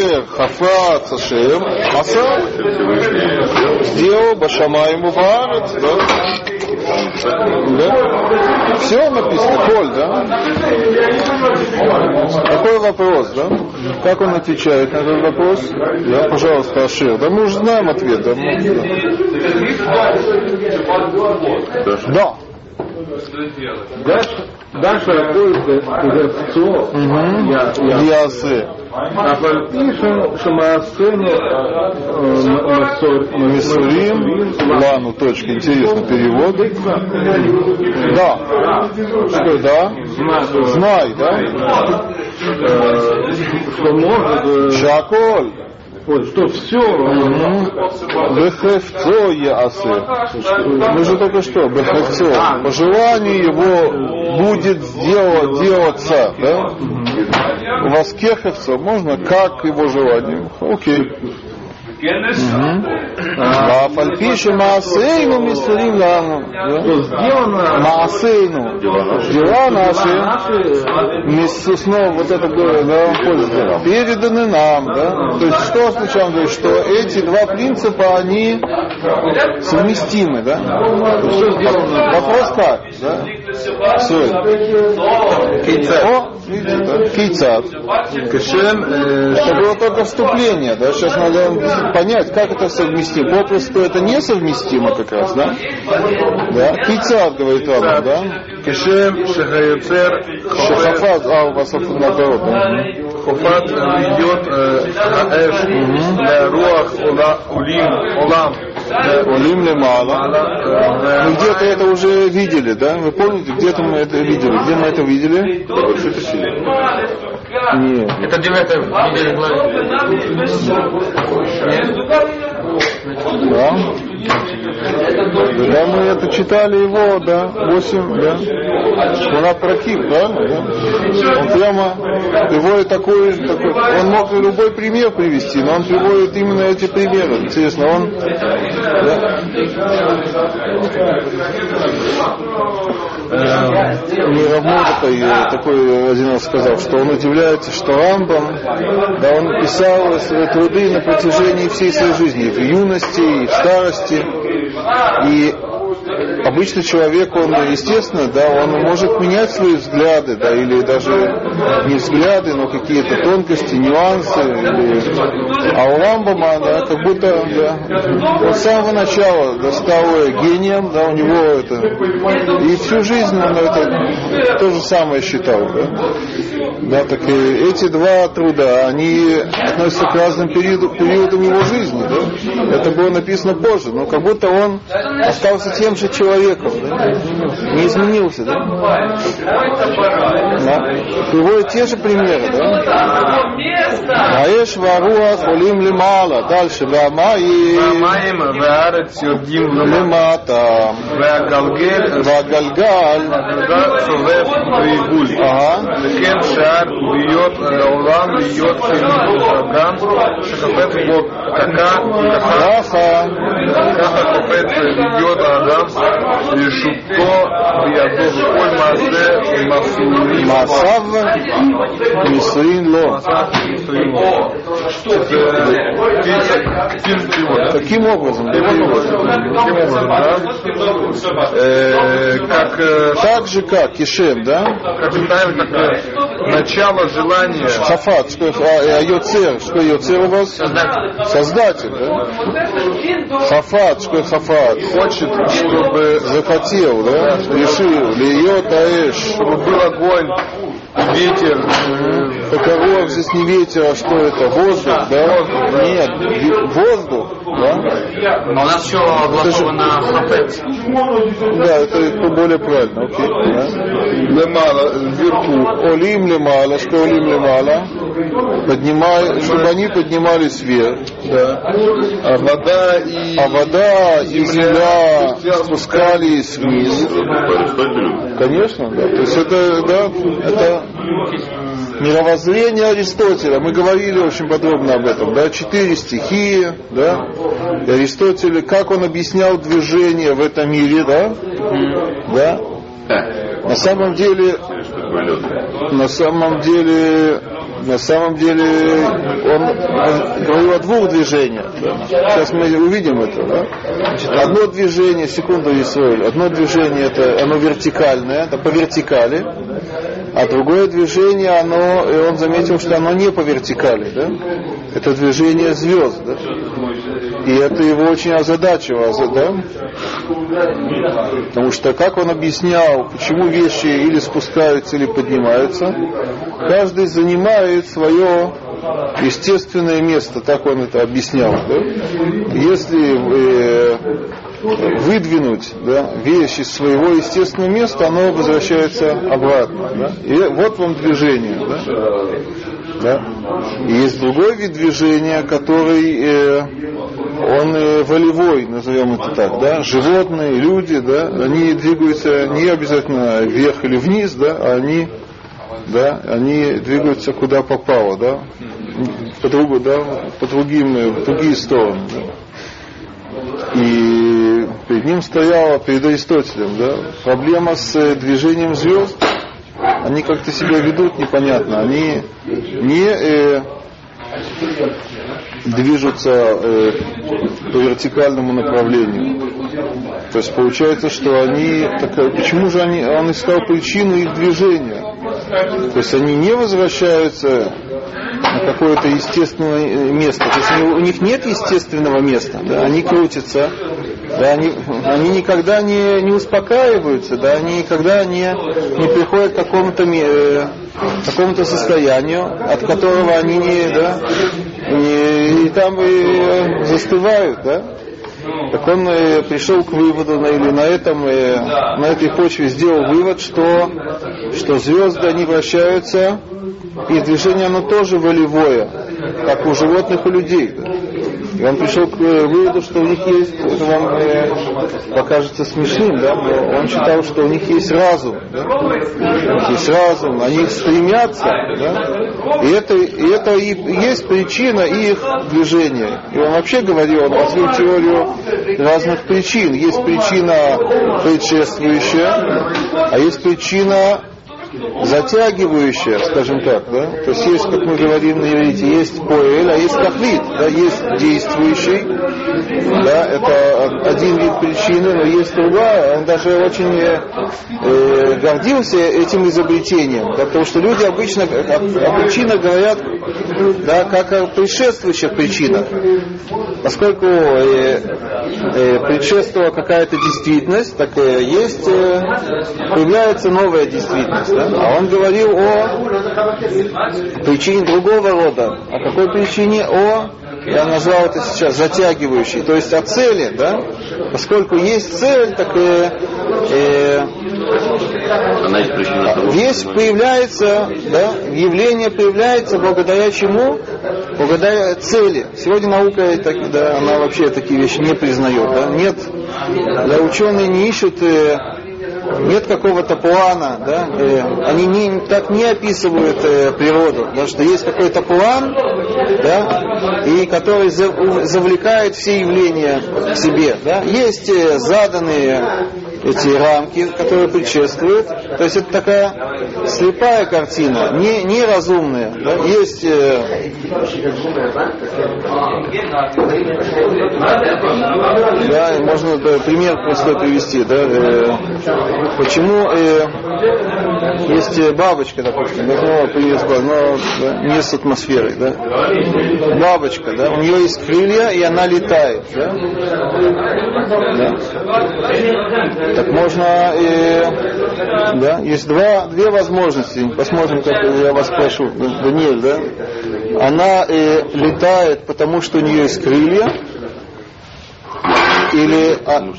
Асер, Хафат, Сашем, Аса. Сделал Башамаем Баарец, да? Да? Все написано, Коль, да? Какой вопрос, да? Как он отвечает на этот вопрос? Да, пожалуйста, Ашир. Да мы уже знаем ответ, да? Да. Работает Герцо, я, я, Ясы. а пишем, что Маасену Мисурим, Лану, точка, интересный перевод. Да. Что, да? Знай, да? что может, э, Шаколь. Вот, что все, Бехевцо ясы. Мы же только что, Бехевцо. По желанию его будет сделать, делаться, да? У вас кехевцо можно как его желание. Окей. Вафальпиши Маасейну Мисурим сделано Маасейну. Дела наши. Снова вот это было, да. Переданы нам, да. То есть что говорит, что эти два принципа, они совместимы, да. Вопрос как, да? Да? Кейцат. Кашем, э, Это было только вступление, да? Сейчас надо понять, как это совместимо. Попросту это несовместимо как раз, да? Да. Кейцат, говорит Рама, да? Кашем, Шахаюцер, Шахафаз, а у вас наоборот, да? Хофат ведет Хаэш, Руах, Улим, Олам, Улим мало. Мы где-то это уже видели, да? Вы помните, где-то мы это видели? Где мы это видели? Нет. Это девятая неделя главы. Да? Да, мы это читали его, да, 8, да. Шмана Праким, правильно, да? Он прямо приводит такой, такой, он мог любой пример привести, но он приводит именно эти примеры. Интересно, он, да? Мне равно такой, такой один раз сказал, что он удивляется, что Рамбам, да, он писал свои труды на протяжении всей своей жизни, и в юности, и в старости, и обычный человек, он, естественно, да, он может менять свои взгляды, да, или даже не взгляды, но какие-то тонкости, нюансы, или... а у Рамбама, да, как будто, да, с самого начала да, стал гением, да, у него это, и всю жизнь он это то же самое считал, да. Да, так и эти два труда, они относятся к разным периоду- периодам его жизни. Да? Это было написано позже, но как будто он остался тем же человеков, да? не изменился. Да? Да? Приводят те же примеры. Да? Маэш варуа хулим лимала. Дальше. Вамаим. Вамаим ваарец йодим лимата. Вагалгаль. Вагалгаль. Совев вигуль. Ага. Лекен шар бьет э, олам бьет хилим. Шахапет бо така. Раха. Раха копет бьет comes. האדם ישותו בידו וכל מעשה מסורים Масав Мисрин Ло. Каким образом? Таким образом, да? Э, Как э, Так же как Кишем, да? как ставим такое начало желания Хафат, что а, Йоцер, что Йоцер у вас? Создатель, да? Хафат, что Хафат? хочет, чтобы Захотел, да? Решил, Льет Аэш. чтобы был огонь, ветер, Покоров здесь не ветер, а что это? Воздух, да? Нет, воздух, да? Но у нас еще огласовано хапец. Да, это более правильно, окей. да? лемала, вверху, Олим лемала, что олим лемала? Поднимай, чтобы они поднимались вверх. да. А вода и А вода и земля спускались вниз. Конечно, да. То есть это, да, это мировоззрение Аристотеля. Мы говорили очень подробно об этом, да, четыре стихии, да. И Аристотель, как он объяснял движение в этом мире, да, да. На самом деле, на самом деле, на самом деле он говорил о двух движениях. Сейчас мы увидим это. Да? Одно движение, секунду, Исраиль, одно движение это оно вертикальное, это по вертикали, а другое движение, оно, и он заметил, что оно не по вертикали. Да? Это движение звезд. Да? И это его очень озадачило, да? Потому что, как он объяснял, почему вещи или спускаются, или поднимаются, каждый занимает свое естественное место, так он это объяснял. Да? Если э, выдвинуть да, вещь из своего естественного места, оно возвращается обратно. Да? И вот вам движение. Да? Да? И есть другой вид движения, который э, он э, волевой, назовем это так, да, животные, люди, да, они двигаются не обязательно вверх или вниз, да, а они, да, они двигаются куда попало, да, по другу, да, по другим, в другие стороны, да. И перед ним стояла, перед Аристотелем, да, проблема с э, движением звезд, они как-то себя ведут непонятно, они не э, движутся э, по вертикальному направлению. То есть получается, что они, так, почему же они, он искал причину их движения? То есть они не возвращаются на какое-то естественное место. То есть у них нет естественного места, да, они крутятся, да, они, они никогда не, не успокаиваются, да, они никогда не, не приходят к какому-то э, какому-то состоянию, от которого они не, да, не, и там и застывают, да. Так он э, пришел к выводу, или на, этом, э, на этой почве сделал вывод, что, что звезды, они вращаются, и движение оно тоже волевое, как у животных, у людей. И он пришел к э, выводу, что у них есть, это вам э, покажется смешным, да, но он считал, что у них есть разум, да? у них есть разум, они стремятся, да? и это, и это и есть причина их движения. И он вообще говорил, он развил теорию разных причин. Есть причина предшествующая, а есть причина затягивающая, скажем так, да? То есть есть, как мы говорим на иврите, есть поэль, а есть кахлит, да, есть действующий, да, это один вид причины, но есть другая, он даже очень э, гордился этим изобретением, да, потому что люди обычно о, о причинах говорят, да, как о предшествующих причинах, поскольку э, э, предшествовала какая-то действительность, так э, есть, э, появляется новая действительность, да? А он говорил о причине другого рода. О какой причине? О, я назвал это сейчас затягивающей, то есть о цели, да? Поскольку есть цель, так и э, вещь появляется, да, явление появляется благодаря чему? Благодаря цели. Сегодня наука да, она вообще такие вещи не признает. Да? Нет, да, ученые не ищут э, нет какого-то плана, да, э, они не, так не описывают э, природу, потому что есть какой-то план, да, и который за, завлекает все явления к себе, да, есть э, заданные эти рамки, которые предшествуют, то есть это такая слепая картина, не, неразумная, да, есть да, можно да, пример простой привести, да, Почему э, есть бабочка, допустим, ну, привет, но да, не с атмосферой, да? Бабочка, да, у нее есть крылья, и она летает, да? да? Так можно, э, да, есть два, две возможности. Посмотрим, как я вас прошу, Даниэль, да? Она э, летает, потому что у нее есть крылья, или а,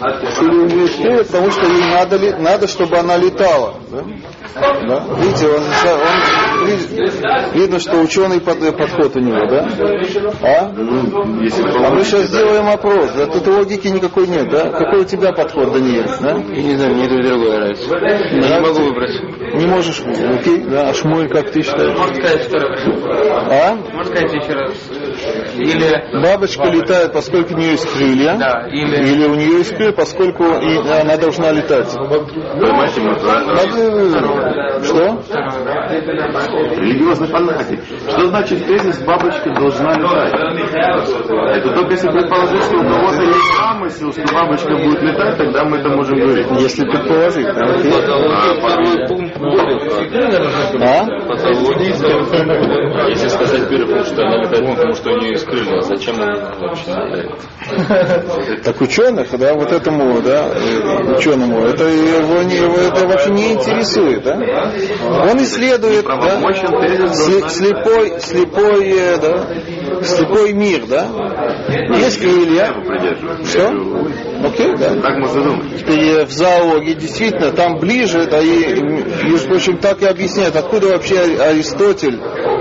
или у нее шея, потому что ей надо, надо чтобы она летала. Да? Да? Видите, он, он, видно, что ученый под, подход у него, да? А? а мы сейчас сделаем опрос. Да? Тут логики никакой нет, да? Какой у тебя подход, Даниэль? Да? Я не знаю, мне это другое нравится. Я не могу выбрать. Не можешь? Окей, да. А Шмуль, как ты считаешь? Можно сказать второй А? Можно сказать еще раз? Или, Бабочка летает, поскольку у нее есть крылья. да, или, Или у нее есть крылья, поскольку и она должна летать. Надо- Что? Религиозный фанатик. Что значит тезис «бабочка должна летать»? Это только если предположить, что у кого-то есть замысел, что бабочка будет летать, тогда мы это можем говорить. Если предположить, да, окей. второй пункт А? Если сказать первый пункт, что она летает, потому что у нее есть крылья, зачем вообще? Так ученых, да, вот этому, да, ученому, это его, не, его это вообще не интересует, да? Он исследует, да, слепой, слепой, э, да, слепой мир, да? Есть крылья. Что? Окей, да. Так можно думать. Теперь в зоологии действительно там ближе, да и, м, между прочим, так и объясняет, откуда вообще Аристотель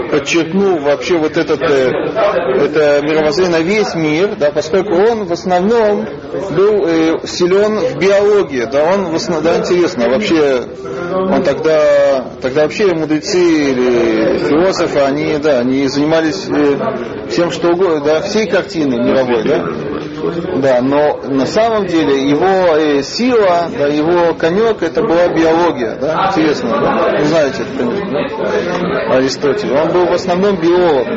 подчеркнул вообще вот этот э, это мировоззрение на весь мир, да, поскольку он в основном был э, силен в биологии, да, он в основном, да, интересно, вообще он тогда, тогда вообще мудрецы или философы, они, да, они занимались э, всем что угодно, да, всей картиной мировой, да, да, но на самом деле его э, сила, да, его конек это была биология, да, интересно, да? Вы знаете это, конечно, да? Аристотель. Он был в основном биолог,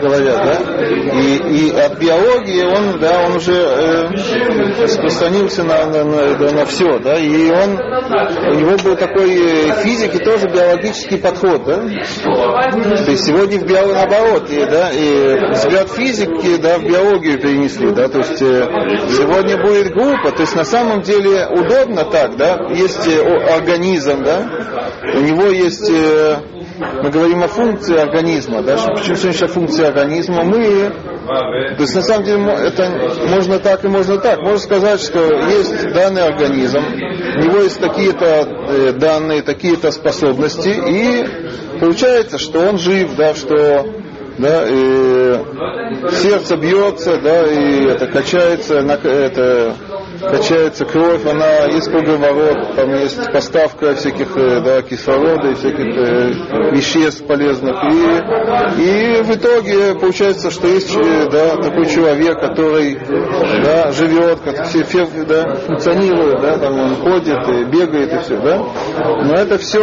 говорят, да? И, и от биологии он, да, он уже э, распространился на, на, на, на все, да, и он, у него был такой э, физик и тоже биологический подход, да? То есть сегодня в биологии наоборот, и, да, и взгляд физики, да, в биологию перенесли, да, то есть э, сегодня будет глупо, то есть на самом деле удобно так, да, есть э, организм, да, у него есть, э, мы говорим о функции организма, да, почему сегодня функция организма, мы то есть на самом деле это можно так и можно так. Можно сказать, что есть данный организм, у него есть такие-то данные, такие-то способности, и получается, что он жив, да, что да, и сердце бьется, да, и это качается, это качается кровь, она есть круговорот, там есть поставка всяких э, да, кислорода и всяких э, веществ полезных. И, и в итоге получается, что есть э, да, такой человек, который да, живет, как все да, функционирует, да, там он ходит, и бегает и все, да. Но это все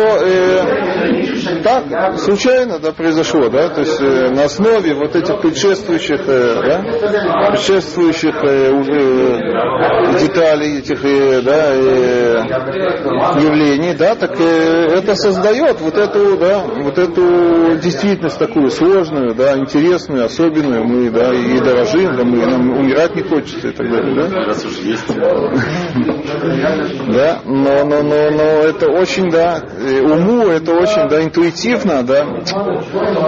так случайно да, произошло, да, то есть э, на основе вот этих предшествующих, э, да, предшествующих э, уже э, деталей этих э, да, э, явлений, да, так э, это создает вот эту, да, вот эту действительность такую сложную, да, интересную, особенную, мы, да, и дорожим, да, мы, нам умирать не хочется и так далее, да. Раз уж есть. Да, но, но, но, но это очень, да, уму это очень, да, интуитивно, да,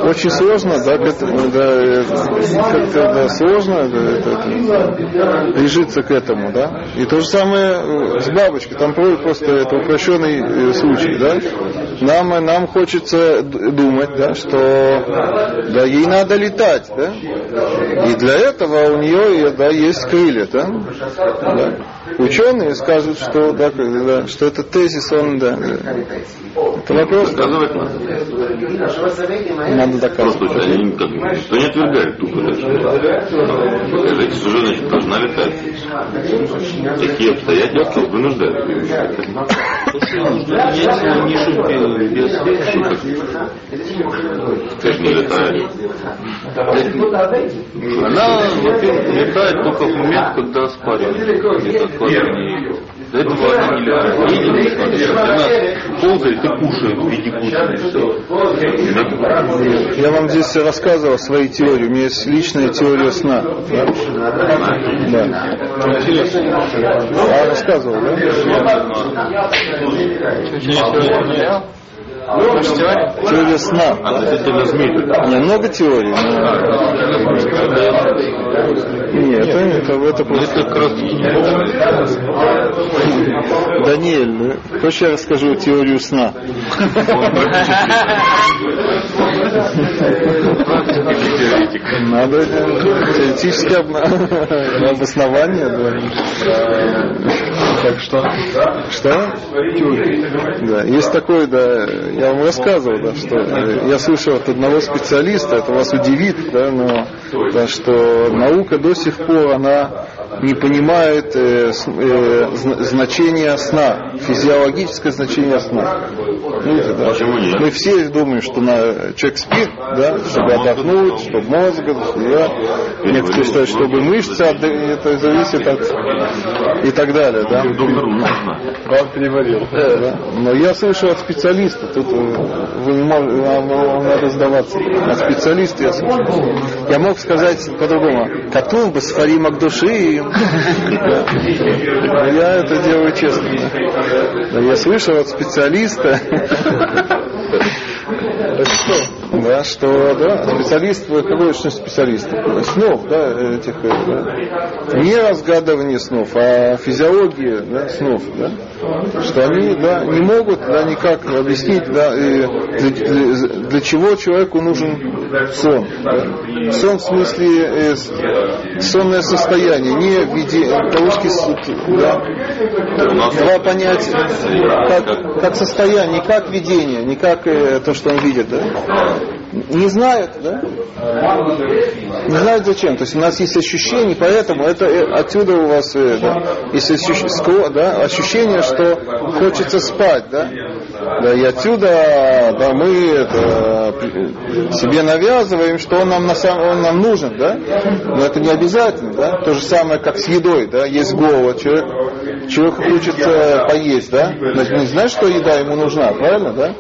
очень сложно, да, да, как-то, да, сложно да, это- это, решиться к этому, да. И то же самое э, с бабочкой, там про- просто это упрощенный э, случай, да. Нам, нам хочется думать, да, что да, ей надо летать, да. И для этого у нее, да, есть крылья, да. да. Ученые скажут, что, да, да, что этот тезис, он, да, это вопрос, Доказывать надо. надо Просто доказывать. очень, они как, то не отвергают тупо даже. Жена значит, должна летать. Такие обстоятельства вынуждают. Летать. Есть нишу без Ты же не летаешь. Она, во-первых, летает только в момент, когда спаривает. Где-то ее. До этого она не летает. Не летает. Она ползает и кушает в виде. Я вам здесь рассказывал свои теории. У меня есть личная теория сна. Да. Да. А, рассказывал, да? Теория сна. да. Относительно змей. Не, много теорий. но- Нет, это, это, это просто... Даниэль, хочешь я расскажу теорию сна? Надо теоретическое обоснование, да. Так что? Что? Да, есть такой, да, я вам рассказывал, да, что я слышал от одного специалиста, это вас удивит, да, но да, что наука до сих пор, она не понимает э, э, зна- значения сна, физиологическое значение сна. Видите, да? Почему нет? Мы все думаем, что на, человек спит, да, чтобы отдохнуть, чтобы мозг, да. некоторые считают, чтобы мышцы, это зависит от и так далее, да. Он переварил. Да. Но я слышал от специалиста, тут э, вы не вам, вам надо сдаваться. От специалиста я слышал. Я мог сказать по-другому. Катун бы с Фаримак души. Я это делаю честно. Да. Я слышал от специалиста, да, что да, специалист, какой что специалист? Снов, да, этих, э, да. не разгадывание снов, а физиология да, снов, да, что они да, не могут да, никак объяснить, да, для, для- чего человеку нужен сон. да. Сон в смысле э, сонное состояние, не в виде по-русски да, два понятия, как, как состояние, не как видение, не как э, то, что он видит, да? Не знают, да? Не знают зачем. То есть у нас есть ощущение, поэтому это э, отсюда у вас э, да, есть ощущ- скро- да, ощущение, что хочется спать, да? Да, и отсюда да, мы это, себе навязываем, что он нам, на самом, он нам нужен, да? Но это не обязательно, да? То же самое, как с едой, да? Есть голод, человек, человеку хочется поесть, да? Но не знает, что еда ему нужна, правильно, да?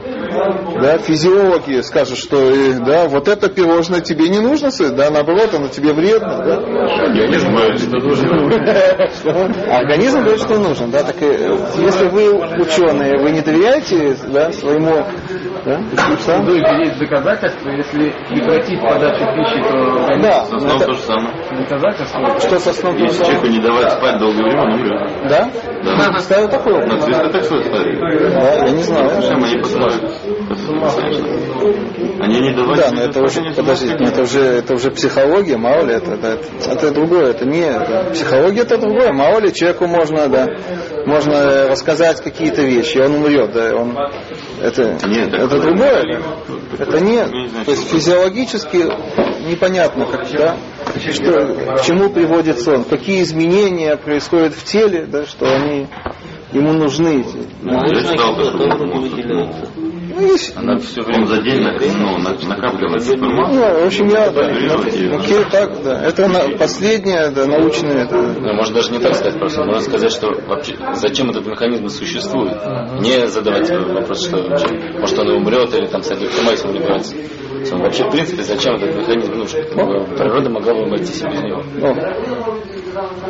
Да, физиологи скажут, что э, да, вот это пирожное тебе не нужно, да, наоборот, оно тебе вредно, да? Организм говорит, что нужно. Организм говорит, что да, так э, если вы ученые, вы не доверяете, да, своему, да, сам? Ну, и есть доказательства, если прекратить подачу пищи, то Да, Со сном это- то же самое. доказательства. что со сном то же Если самое? человеку не давать спать долгое время, он умрет. Да? Да. Ставил такой На опыт? цвета так стоит ставить. Да, я не знаю. Зачем они посылают? Они не давать Да, но это уже, подождите, это уже, это уже психология, мало ли это, да, это, это другое, это не, это, психология это другое, мало ли человеку можно, да, можно рассказать какие-то вещи, и он умрет, да, он, это, Нет, это другое, не- это нет, не то есть физиологически непонятно, как, да, что, к чему приводит сон, какие изменения происходят в теле, да, что они ему нужны. эти, Да, Ну, есть Она все время за день ну, на- накапливается информация. Ну, в общем, я, да, окей, так, да. Это на, последнее, да, научное, это, Ну, можно даже не так сказать просто. Можно сказать, что вообще зачем этот механизм существует. Не задавать вопрос, что вообще, может он и умрет или там если он ребенок. Вообще, в принципе, зачем этот механизм нужен? Природа могла бы обойтись и без него.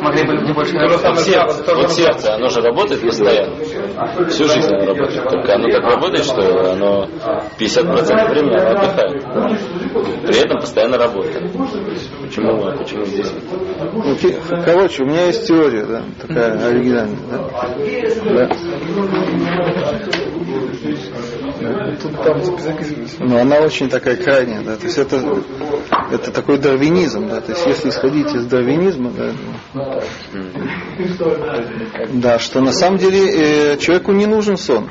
Могли бы люди больше Вот сердце, вот сердце, оно же работает постоянно. Всю жизнь оно работает. Только оно так работает, что оно 50% времени оно отдыхает. При этом постоянно работает. Почему, почему здесь? ну, короче, у меня есть теория, да, такая оригинальная, да. Да. Но она очень такая крайняя, да, то есть это, это такой дарвинизм, да, то есть если исходить из дарвинизма, да, да, что на самом деле э, человеку не нужен сон.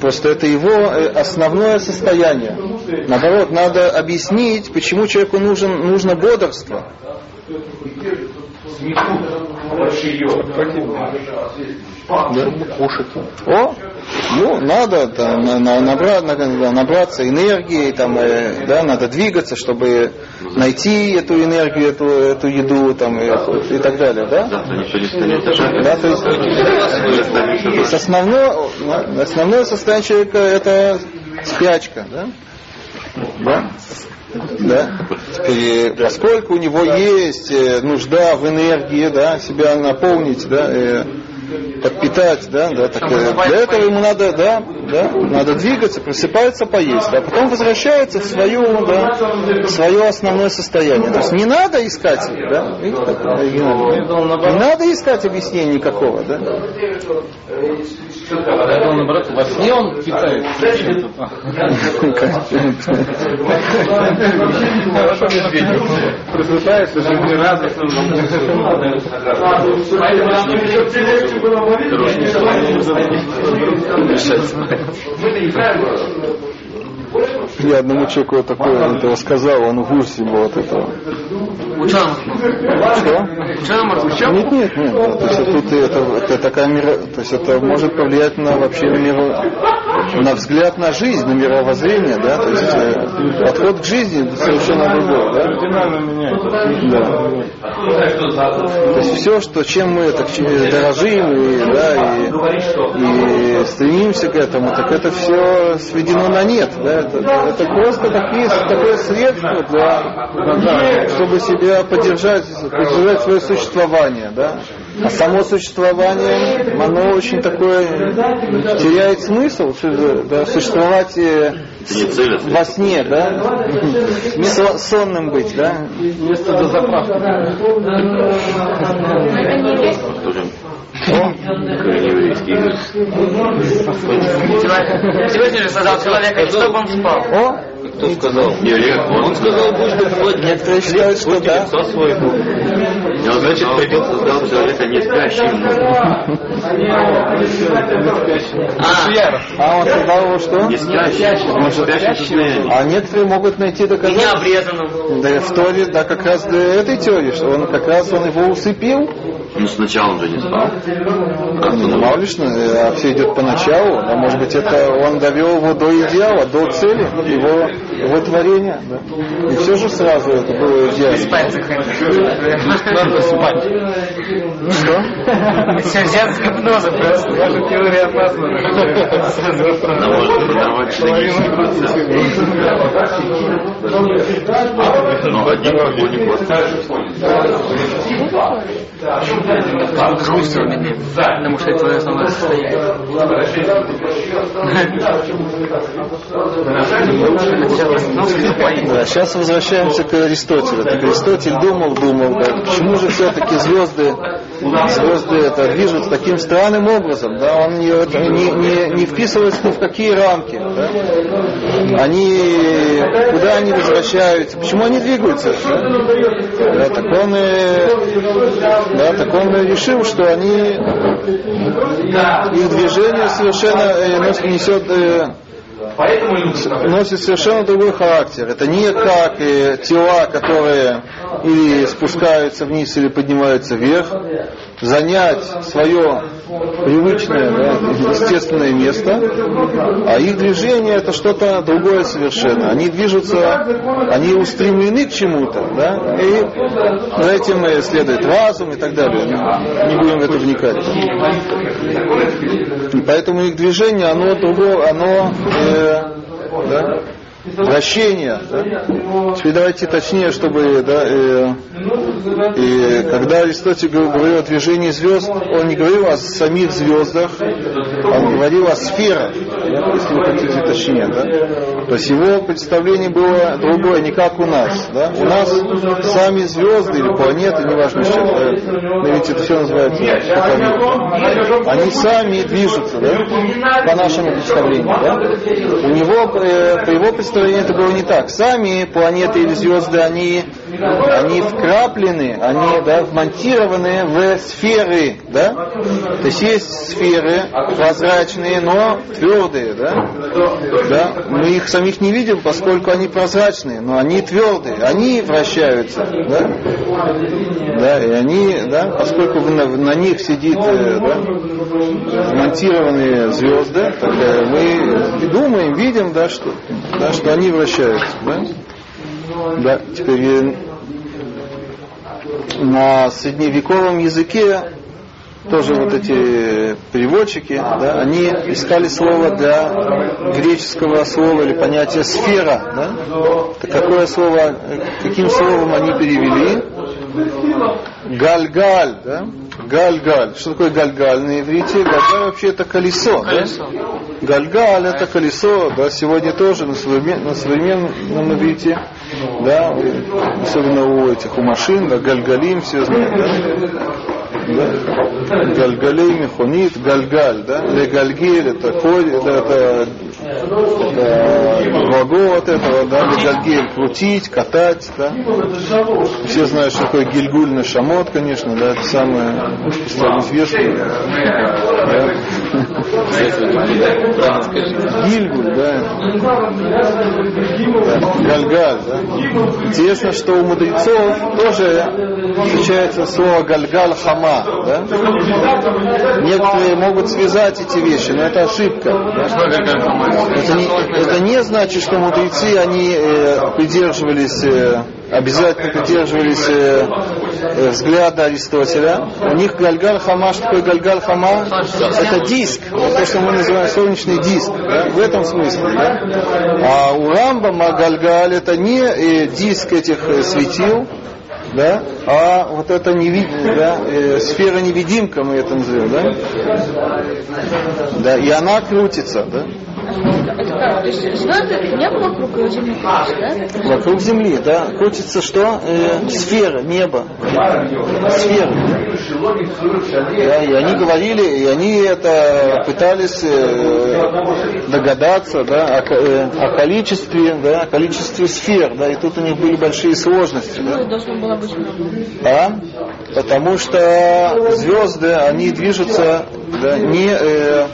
Просто это его э, основное состояние. Наоборот, надо объяснить, почему человеку нужен, нужно бодрство. Да. О, ну, надо да, на- на- набра- на- набраться энергии, там, э, да, надо двигаться, чтобы найти эту энергию, эту, эту еду там, и, и так далее, да? Да, то есть, основное, основное состояние человека это спячка, да? Да? Да. Теперь, э, поскольку у него есть э, нужда в энергии, да, себя наполнить, да, э, подпитать, да, да, так, э, для этого ему надо, да, да, надо двигаться, просыпается, поесть, а потом возвращается в свое, да, свое основное состояние. То есть не надо искать, да, оригинально? не надо искать объяснений никакого, да. Поэтому, наоборот, во сне он питает. Просыпается жизнерадостным. Я одному человеку вот такое это рассказал, он в ужасе был от этого. Ученым. Что? Нет, нет, нет. То есть тут это, это такая мира, то есть это может повлиять на вообще на миро, на взгляд на жизнь, на мировоззрение, да, то есть э, подход к жизни совершенно другой, да. Да. То есть все, что чем мы так дорожим и, да, и, и стремимся к этому, так это все сведено на нет. Да? Это, это просто такие, такое средство для, чтобы себя поддержать, поддержать свое существование. Да? А само существование, оно очень такое теряет смысл, да, существовать э, во сне, да, Со- сонным быть, да. Место до заправки. Сегодня же сказал человека, чтобы он спал. О, Кто сказал? Еврей. Он сказал, будешь дыхать. некоторые считают, что да. лицо свой. Ну, значит, пойдет создал человека не спящим. А он создал его что? Не спящим. Он состоянии. А некоторые могут найти И не доказательства. обрезанным. Да в Торе, да, как раз до этой теории, что он как раз он его усыпил. Ну, сначала он же не спал. Ну, мало ли что, э, а все идет поначалу, а может быть это он довел его до идеала, до цели, его, его творения. Да. И все же сразу это было идеально. Надо спать. Что? Все, взят с гипноза просто. Ваша теория опасна. Но один другой не просто. Медленно. Потому что это основное состояние. Сейчас возвращаемся к Аристотелю. Так Аристотель думал, думал, да, почему же все-таки звезды, звезды это движутся таким странным образом, да, он не, не, не, не вписывается ни в какие рамки, да? они, куда они возвращаются, почему они двигаются? Да, так он, э, да, так он решил, что они, их движение совершенно э, несет э, носит совершенно другой характер. Это не как э, тела, которые или спускаются вниз, или поднимаются вверх. Занять свое привычное, да, естественное место, а их движение это что-то другое совершенно. Они движутся, они устремлены к чему-то, да, и за этим следует разум и так далее. Не будем в это вникать. И поэтому их движение, оно другое, оно э, да, вращение. Да? Теперь давайте точнее, чтобы да, э, и когда Аристотель говорил о движении звезд, он не говорил о самих звездах, он говорил о сферах, если вы хотите точнее. Да? То есть его представление было другое, не как у нас. Да? У нас сами звезды или планеты, неважно сейчас, да, но ведь это все называется. Они сами движутся, да? по нашему представлению. Да? У него, э, по его представлению, это было не так. Сами планеты или звезды, они, они вкраплены, они да, вмонтированы в сферы. Да? То есть есть сферы прозрачные, но твердые. Да? Да? Мы их самих не видим, поскольку они прозрачные, но они твердые, они вращаются. Да? Да, и они, да, поскольку на, на них сидит э, да, монтированные звезды, так мы думаем, видим, да, что, да, что они вращаются. Да? Да, теперь на средневековом языке тоже вот эти переводчики, да, они искали слово для греческого слова или понятия сфера. Да? Какое слово, каким словом они перевели? Гальгаль, да? Гальгаль. Что такое гальгаль на иврите? Гальгаль вообще это колесо. Да? Гальгаль это колесо, да, сегодня тоже на, современ, на современном иврите, да, особенно у этих, у машин, да, гальгалим все знают, да? Да? Гальгалей мехонит, гальгаль, да? Легальгель это это, это, это глагол от этого, да? Легальгель крутить, катать, да? Все знают, что такое гильгульный шамот, конечно, да? Это самое столь известное. Да? Гильгуль, да. Гальгаль, да. Интересно, что у мудрецов тоже встречается слово гальгаль хама, да. Некоторые могут связать эти вещи, но это ошибка. Да? Это, не, это не значит, что мудрецы, они э, придерживались э, обязательно придерживались э, э, взгляда Аристотеля. У них Гальгаль Хама, что такое Гальгаль Хама? Это диск, то, что мы называем солнечный диск, в этом смысле. Да? А у Рамбама Гальгаль это не э, диск этих э, светил, да, а вот это невид... да, э, сфера невидимка мы это назовем, да, да, и она крутится, да, Это небо вокруг Земли, да? Вокруг Земли, да, крутится что? Э, сфера, небо. Сфера. Да, и они говорили, и они это пытались э, догадаться, да, о, э, о количестве, да, о количестве сфер, да, и тут у них были большие сложности, да. Было. А? Потому что звезды, они движутся да, не, э,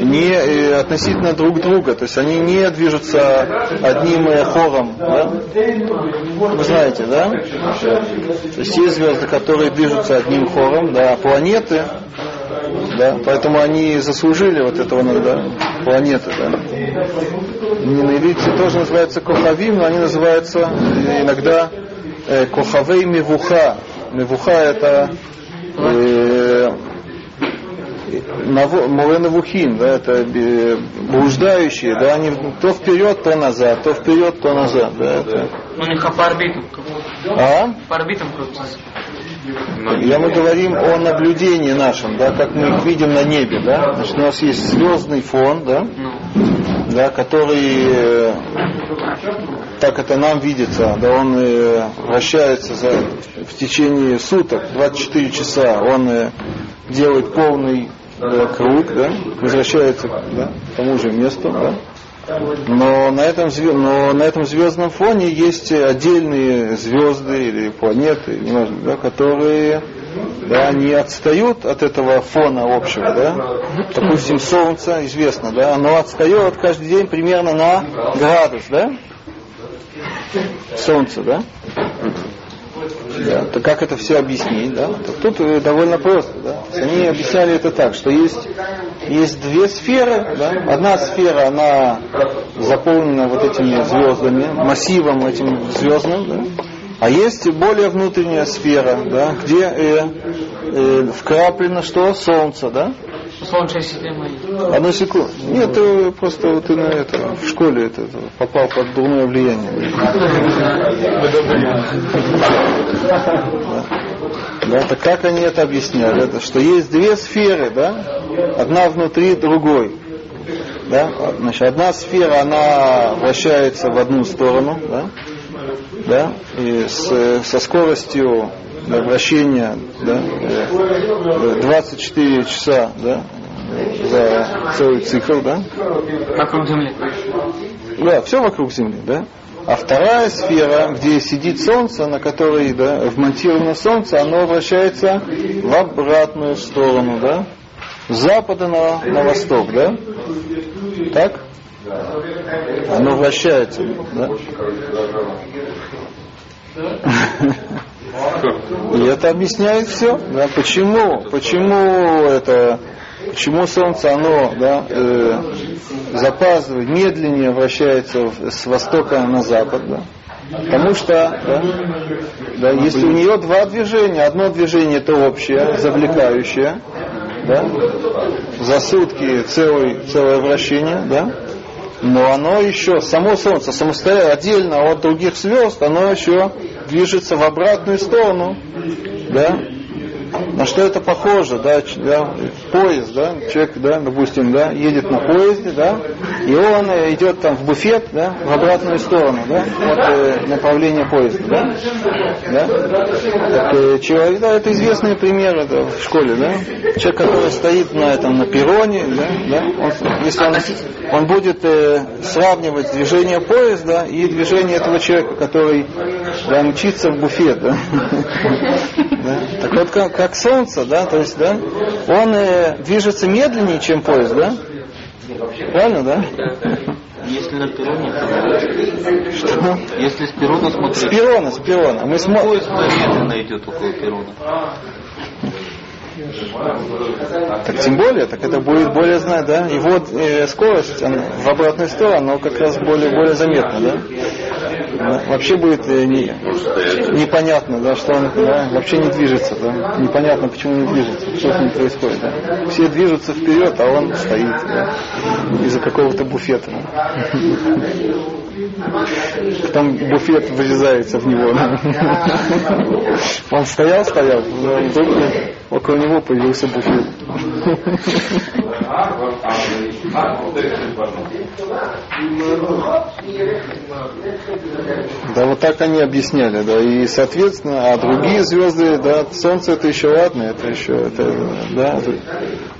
не э, относительно друг друга, то есть они не движутся одним э, хором. Да? Вы знаете, да? То есть есть звезды, которые движутся одним хором, да, а планеты, да, поэтому они заслужили вот этого, ну, да, планеты, да. Иврите тоже называются кохавим, но они называются э, иногда э, кохавей мевуха. Мевуха это э, навухин, да, это э, блуждающие, да, они то вперед, то назад, то вперед, то назад, да, это. У них по орбитам. А? По орбитам крутится. Я мы говорим о наблюдении нашем, да, как мы их видим на небе, да. Значит, у нас есть звездный фон, да, Ну. да, который, э, так это нам видится, да, он э, вращается за, в течение суток, 24 часа, он э, делает полный круг, да, возвращается да, к тому же месту, да. Но на, этом, но на этом звездном фоне есть отдельные звезды или планеты, неважно, да, которые да, не отстают от этого фона общего, да. Допустим, Солнце, известно, да, оно отстает каждый день примерно на градус, да. Солнце, да. Да, то как это все объяснить, да? То тут э, довольно просто, да. Они объясняли это так, что есть, есть две сферы, да. Одна сфера, она заполнена вот этими звездами, массивом этим звездным, да. А есть более внутренняя сфера, да, где э, э, вкраплено что? Солнце, да? Солнечная система. Одну секунду. Нет, ты просто вот ты на это, в школе это, попал под дурное влияние. Да, так как они это объясняли? Это, что есть две сферы, да? Одна внутри другой. Да? Значит, одна сфера, она вращается в одну сторону, да? Да? И с, со скоростью да, вращения да, э, 24 часа да, за целый цикл, да? Вокруг Земли. Да, все вокруг Земли, да? А вторая сфера, где сидит Солнце, на которой да, вмонтировано Солнце, оно вращается в обратную сторону, да? С запада на, на восток, да? Так? Оно вращается, да? И это объясняет все. Да? Почему? Почему это? Почему Солнце оно да, э, запаздывает, медленнее вращается с востока на запад? Да? Потому что, да, да, если у нее два движения, одно движение это общее, завлекающее, да, за сутки целый, целое вращение, да, но оно еще, само Солнце, самостоятельно, отдельно от других звезд, оно еще движется в обратную сторону, да, На что это похоже, да, да, поезд, да, человек, да, допустим, да, едет на поезде, да, и он э, идет там в буфет, да, в обратную сторону, да, от э, направления поезда, да, да. Так, э, человек, да, это известные примеры да, в школе, да. Человек, который стоит на этом, на перроне, да, да, он, если он, он будет э, сравнивать движение поезда и движение этого человека, который да, мчится в буфет. Да. Так вот, как, как солнце, да, то есть, да, он э, движется медленнее, чем поезд, да? Правильно, да? Если на перроне, то Что? если с перрона С смотреть, перрона, с перрона. Мы смотрим. поезд медленно идет около перрона. Так тем более, так это будет более знать, да? Его э, скорость она в обратную сторону, но как раз более, более заметна, да? Да, Вообще будет э, не- непонятно, да, что он да, вообще не движется, да? Непонятно, почему не движется, что с ним происходит, да? Все движутся вперед, а он стоит, да, из-за какого-то буфета. да. Потом буфет врезается в него. Он стоял, стоял, и вдруг около него появился буфет. Да, вот так они объясняли, да, и соответственно, а другие звезды, да, Солнце это еще ладно, это еще, это, да,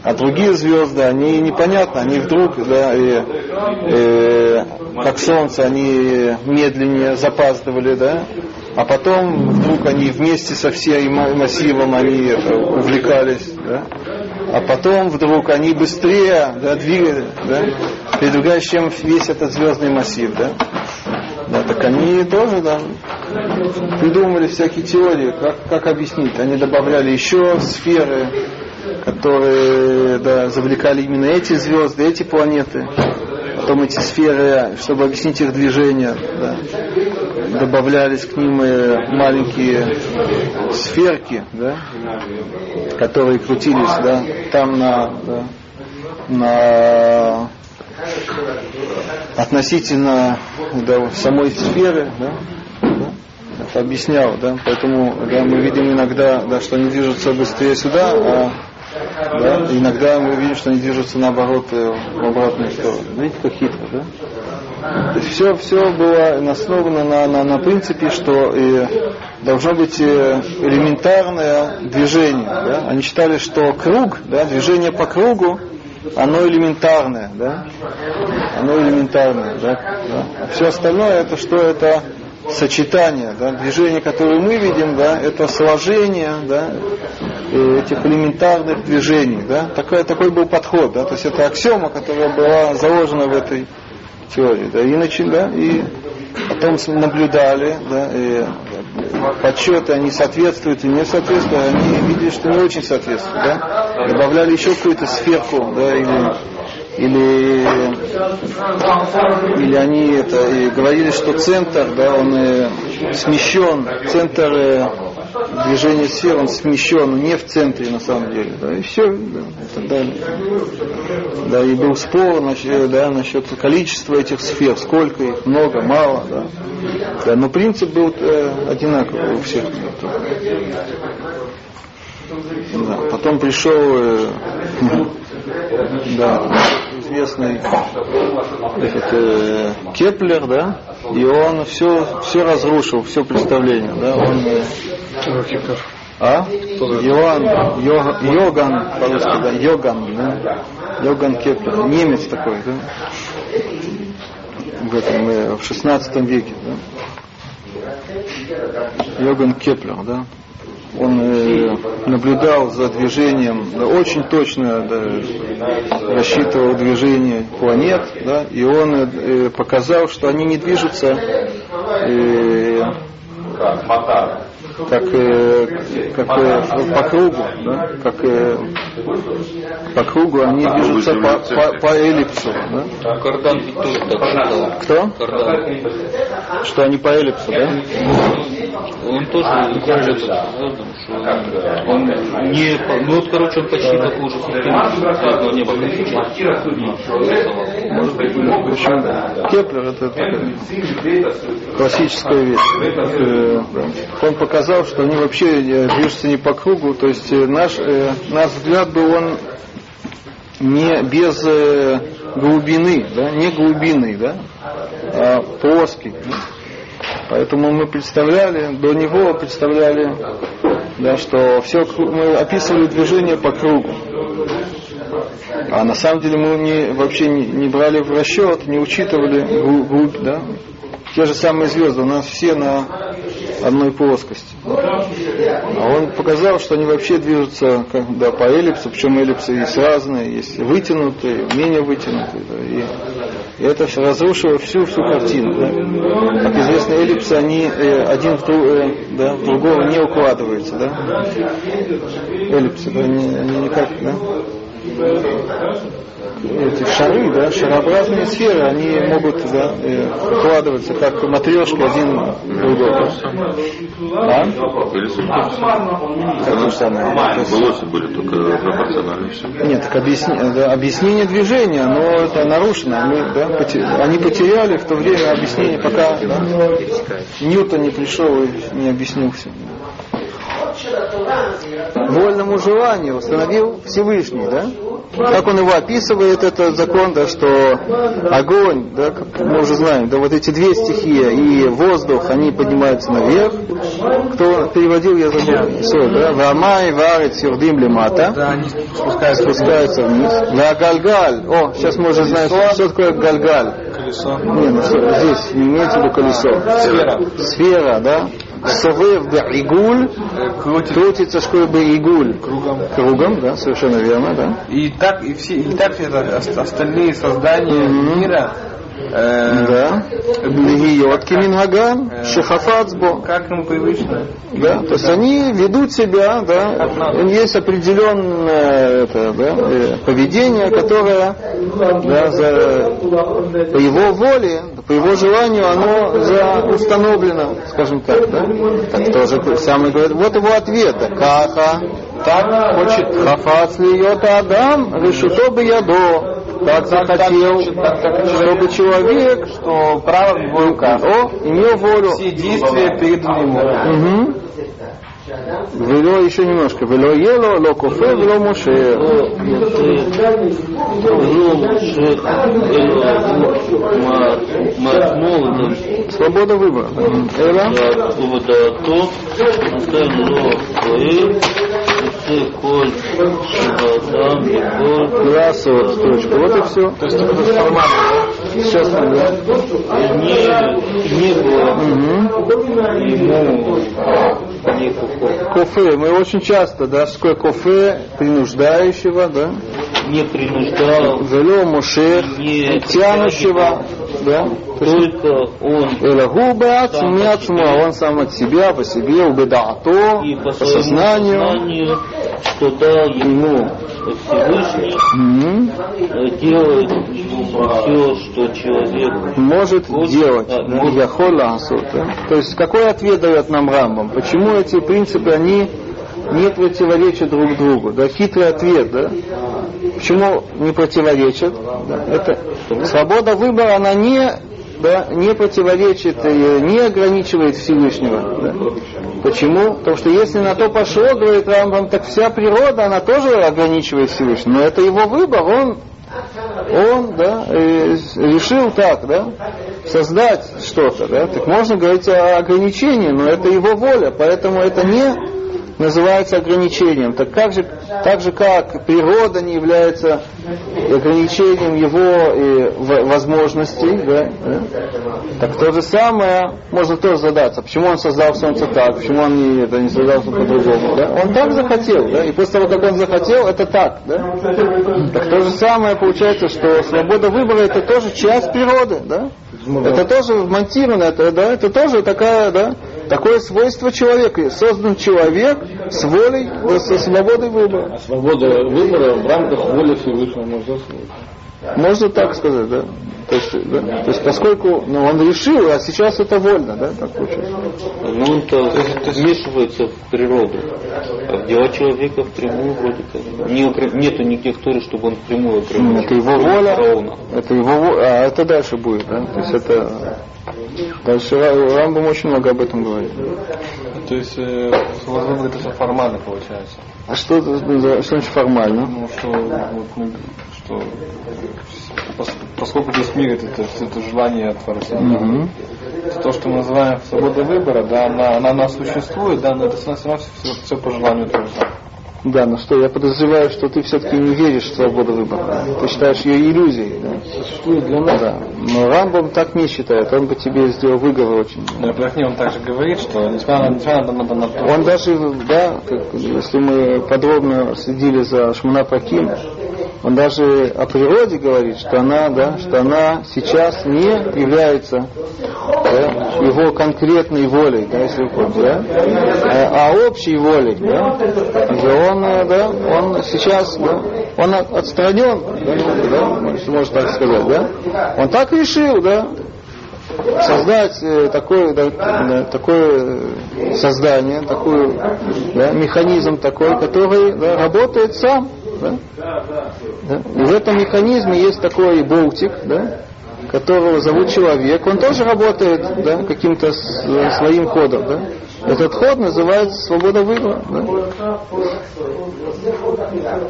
а другие звезды, они непонятно, они вдруг, да, и, э, как Солнце, они медленнее запаздывали, да, а потом вдруг они вместе со всем массивом они увлекались, да, а потом вдруг они быстрее да, двигали, да, передвигаясь, чем весь этот звездный массив, да. Да, так они тоже да, придумывали всякие теории, как, как объяснить. Они добавляли еще сферы, которые да, завлекали именно эти звезды, эти планеты. Потом эти сферы, чтобы объяснить их движение, да, добавлялись к ним и маленькие сферки, да, которые крутились да, там на, да, на относительно да, самой сферы, да, да, это объяснял, да, поэтому да, мы видим иногда, да, что они движутся быстрее сюда, а да, иногда мы видим, что они движутся наоборот э, в обратную сторону. Видите, как хитро, да? То есть все, все было основано на, на, на принципе, что э, должно быть э, элементарное движение. Да? Они считали, что круг, да, движение по кругу, оно элементарное, да? Оно элементарное, да? да? А все остальное это что? Это сочетание, да? движение, которое мы видим, да, это сложение, да, этих элементарных движений, да, такой, такой был подход, да, то есть это аксиома, которая была заложена в этой теории, да, и начали, да, и потом наблюдали, да, и подсчеты, они соответствуют или не соответствуют, они видели, что не очень соответствуют, да, добавляли еще какую-то сферку, да, или или, или они это и говорили, что центр, да, он э, смещен, центр э, движения сфер, он смещен, не в центре на самом деле, да, и все, да, и так далее. Да, и был спор насчет, да, насчет количества этих сфер, сколько их, много, мало, да. да но принцип был э, одинаковый у всех. Да, потом пришел э, да, известный этот, э, Кеплер, да, и он все, все разрушил, все представление, да, он э, а? Иоанн, Йо- Йоган, по-русски, да, Йоган, да, Йоган Кеплер, немец такой, да, в этом, э, в 16 веке, да. Йоган Кеплер, да, он э, наблюдал за движением, да, очень точно да, рассчитывал движение планет, да, и он э, показал, что они не движутся э, как, э, как э, по кругу, да, как э, по кругу они движутся по, по, по эллипсу. Да? Кардан ведь тоже так считал. Кто? Кардан. Что они по эллипсу, да? Он тоже кажется что он не... по- Ну вот, короче, он почти такую же систему звездного неба как. Может быть, в общем, Кеплер это классическая вещь. Он показал, что они вообще э, движутся не по кругу, то есть э, наш, э, наш взгляд был он не без э, глубины, да, не глубинный, да, а плоский. да. Поэтому мы представляли, до него представляли, да, что все, мы описывали движение по кругу. А на самом деле мы не, вообще не, не брали в расчет, не учитывали глу- глубь, да. Те же самые звезды, у нас все на одной плоскости. А он показал, что они вообще движутся как, да, по эллипсу, причем эллипсы есть разные, есть вытянутые, менее вытянутые. да, и, и это все разрушило всю всю картину. да. Как известно, эллипсы, они э, один в, э, да, в другого не укладываются. Да? Эллипсы, да, они, они никак, да? Эти шары, да, шарообразные сферы, они могут да, э, укладываться как матрешки один в другой. Да? А? То же самое. Как то же самое. То есть- Волосы были только пропорциональны. Нет, так объясни- да, объяснение движения, но это нарушено. Мы, да, поте- они потеряли в то время объяснение, пока да, Ньютон не пришел и не объяснил все. Вольному желанию установил Всевышний, да? Как он его описывает, этот закон, да, что огонь, да, как мы уже знаем, да, вот эти две стихии и воздух, они поднимаются наверх. Кто переводил, я забыл, все, да, Вамай, Варец, Юрдим, Лемата Да, они спускаются спускаются вниз. На Гальгаль. О, сейчас мы уже знаем, что такое Гальгаль. колесо. Не, ну здесь не имеется в виду колесо. Сфера. Сфера, да? Совев да игуль, крутится чтобы игуль. Кругом. Кругом, да, совершенно верно, да. И так, и все, и так ост- остальные создания Мгм. мира, Да. Легиот кимингаган, шехафацбо. как им привычно. Да, то есть они ведут себя, да, есть определенное это, да, э, поведение, которое да, за, по его воле, по его желанию оно за, установлено, скажем так, да. Так тоже самый говорит, вот его ответ, каха, так хочет хафац льета адам, решуто бы ядо, так захотел, чтобы человек, Что право в его руках. о, имел волю. Все действия переданы ему. Угу. Вело еще немножко. Вело ело, ло кофе, вело моше. Свобода выбора. Эла? Ласот, строчка. Вот и все. То есть Сейчас мы, да? Не было Кофе. Мы очень часто, да, такое кофе принуждающего, да? не принуждал, Вело моше, не тянущего, да? только он Элагуба ацму, а он сам от себя, по себе, убедато, по по сознанию, сознанию, что дал ему ему. Всевышний, э, делает все, что человек может Вот, делать. да, может. То есть какой ответ дает нам Рамбам? Почему эти принципы, они не противоречат друг другу? Да, хитрый ответ, да? Почему не противоречат? Да, это свобода выбора, она не, да, не противоречит, не ограничивает Всевышнего. да. Почему? Потому что если на то пошло, говорит Рамбам, так вся природа, она тоже ограничивает Всевышнего. Но это его выбор, он он да, э, решил так, да, создать что-то, да, так можно говорить о ограничении, но это его воля, поэтому это не называется ограничением. Так как же, так же как природа не является ограничением его э, в- возможностей, да, да, так то же самое можно тоже задаться. Почему он создал солнце так, почему он не, это, не создал по-другому. Да? Он так захотел, да, и после того, как он захотел, это так. Да? Так то же самое получается, что свобода выбора это тоже часть природы, да? Это тоже вмонтировано, это, да, это тоже такая, да, такое свойство человека. Создан человек с волей, да, со свободой выбора. Свобода выбора в рамках воли Всевышнего можно. Можно так сказать, да. То есть, да? То есть поскольку ну, он решил, а сейчас это вольно, да, так получается. Но он-то вмешивается в природу. А в дела человека впрямую вроде как. Не нету никаких Торы, чтобы он впрямую Ну, ограничил. Это его воля, это его во- а это дальше будет, да. То есть это Дальше Ра- Рамбам очень много об этом говорит. То есть э, возможно, это все формально получается. А что, это за- что значит формально? Ну, что, вот, ну, что пос- поскольку весь мир это, это, это желание Творца, да, Мгм. то, то, что мы называем свобода выбора, да, она, она, она существует, да, но это все все, все по желанию Творца. Да, но что, я подозреваю, что ты все-таки не веришь в свободу выбора. Ты считаешь ее иллюзией. Да? Существует для нас. Да. Но Рамбам так не считает. Он бы тебе сделал выговор очень. В Брахне он также говорит, что несмотря на, несмотря на, на, на то, Он даже, да, как, если мы подробно следили за Шмуна Паким, он даже о природе говорит, что она, да, что она сейчас не является да, его конкретной волей, да, если помните, да, а, а общей волей, да, где он, да, он сейчас, да, он от- отстранен, да, если можно так сказать, да, он так решил, да, создать э, такое, да, да, такое создание, такой да, механизм такой, который да, работает сам. Да? Да? И в этом механизме есть такой болтик, да, которого зовут человек. Он тоже работает да, каким-то своим ходом. Да? Этот ход называется свобода выбора. Да?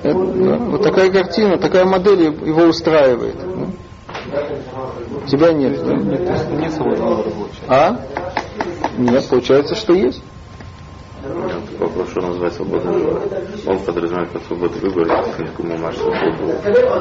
Это, да, вот такая картина, такая модель его устраивает. да. Тебя нет. да? нет. А? Нет, получается, что есть. Вопрос, что называется свободный выбор. Он подразумевает под свободой выбора книгу Маш свободу.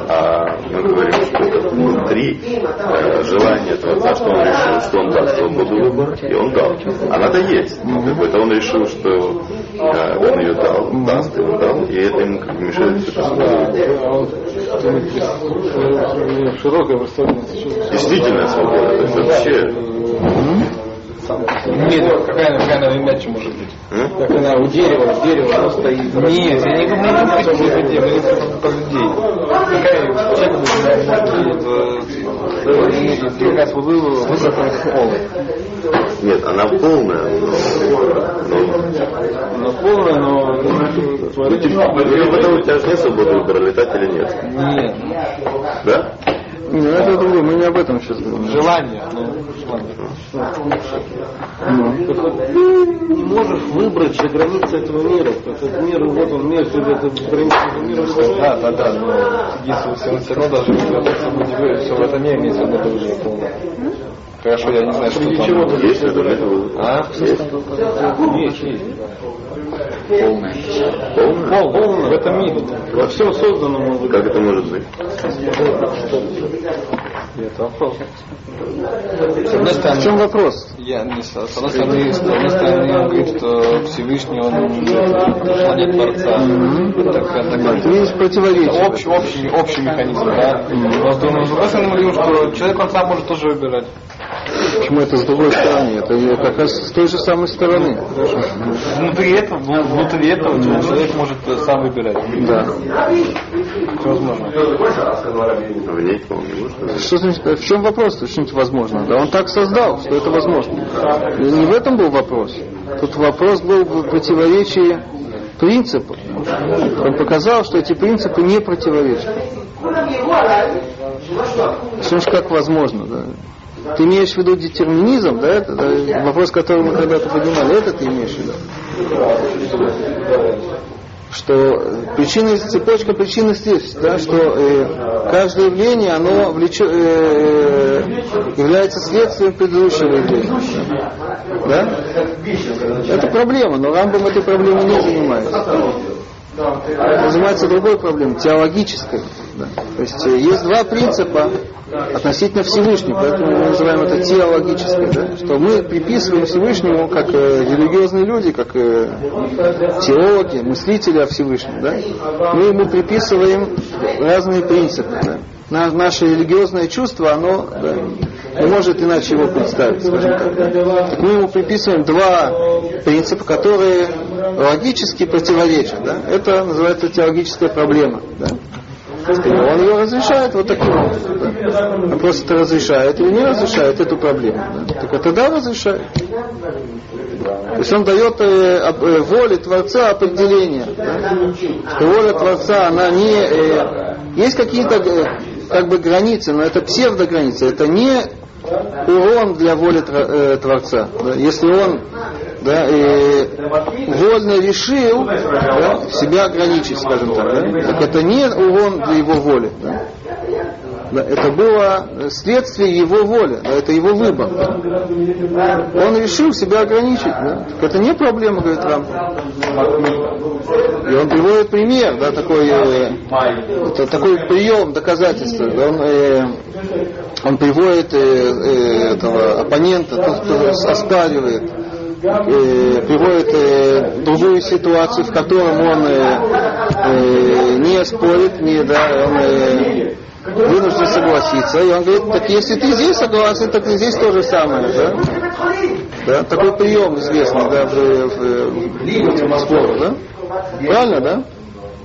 А мы говорим, что это внутри э, желание Творца, что он решил, что он даст свободу выбора, и он дал. Она-то есть. Как бы это он решил, что э, он ее дал, даст, и он дал, и это ему как бы мешает свободу выбора. Широкое представление. Действительно свобода. То есть вообще Нет, какая, какая она мягче может быть? м? Как она у дерева, у дерева оно стоит. Нет, я не говорю не про людей, мы не про про людей. Какая человек может какая свобода выбора пола. Нет, она полная, но, но Она полная, но Ну, типа, у тебя же нет свободы выбора, летать или нет. нет. Да? Не, ну это другое, мы не об этом сейчас говорим. Желание. Ну, желание. Ты не можешь выбрать же границы этого мира. Этот мир, вот он мир, ты это границы этого мира. Да, да, да, но единственное, все, все равно даже если я свободе выбора, все в этом мире имеется в виду уже полное. Хорошо, я не знаю, что там. Есть? А? Есть, есть. Полная? Полное в этом мире. Во всем созданном Как это может быть? И это вопрос. С одной В чем вопрос? я не с одной стороны, с одной стороны, он говорит, что Всевышний, он желание Творца. Так, так, Ты видишь противоречие. общий, общий, общий механизм, да? С другой с другой стороны, мы говорим, что человек он сам может тоже выбирать. Почему это с другой стороны? Это как раз с той же самой стороны. Внутри этого, ну, внутри этого человек может сам выбирать. Да. Возможно. Не может. Что значит, в чем вопрос? Что значит возможно? Да он так создал, что это возможно. И не в этом был вопрос. Тут вопрос был в противоречии принципов. Он показал, что эти принципы не противоречат. Значит, как возможно? Да? Ты имеешь в виду детерминизм, да? Это, да, вопрос, который мы когда-то поднимали, это ты имеешь в виду? что причина, цепочка причины следствий, да, что э, каждое явление, оно влечет, э, является следствием предыдущего явления. Да? Это проблема, но Рамбам этой проблемой не занимается. Он занимается другой проблемой, теологической. Да. То есть э, есть два принципа относительно Всевышнего, поэтому мы называем это теологической, да, что мы приписываем Всевышнему как э, религиозные люди, как э, теологи, мыслители о Всевышнем, да, мы ему приписываем разные принципы. Да. На- наше религиозное чувство, оно да, не может иначе его представить, так. Мы ему приписываем два принципа, которые логически противоречат. Да? Это называется теологическая проблема. Да? Он ее разрешает вот таким образом. Да? Вопрос это разрешает или не разрешает эту проблему. Да? Так это да, разрешает. То есть он дает э, э, воле Творца определение. Да? Воля Творца, она не... э, есть какие-то э, как бы границы, но это псевдограницы. Это не урон для воли э, Творца. Если он да, и вольно решил да, себя ограничить, скажем так, да, так это не урон для его воли. да. Это было следствие его воли, да, это его выбор. да. Он решил себя ограничить. Да. Так это не проблема, говорит Рам. И он приводит пример, да, такой, э, это такой прием доказательства. Да, он, э, он приводит э, э, этого оппонента, тот, кто оспаривает, э, приводит э, другую ситуацию, в котором он э, э, не спорит, не, да, он э, вынужден согласиться. И он говорит, так если ты здесь согласен, так и здесь то же самое. Да? Да? Такой прием известный да, в, в, в этих спорах. Да? Правильно, да?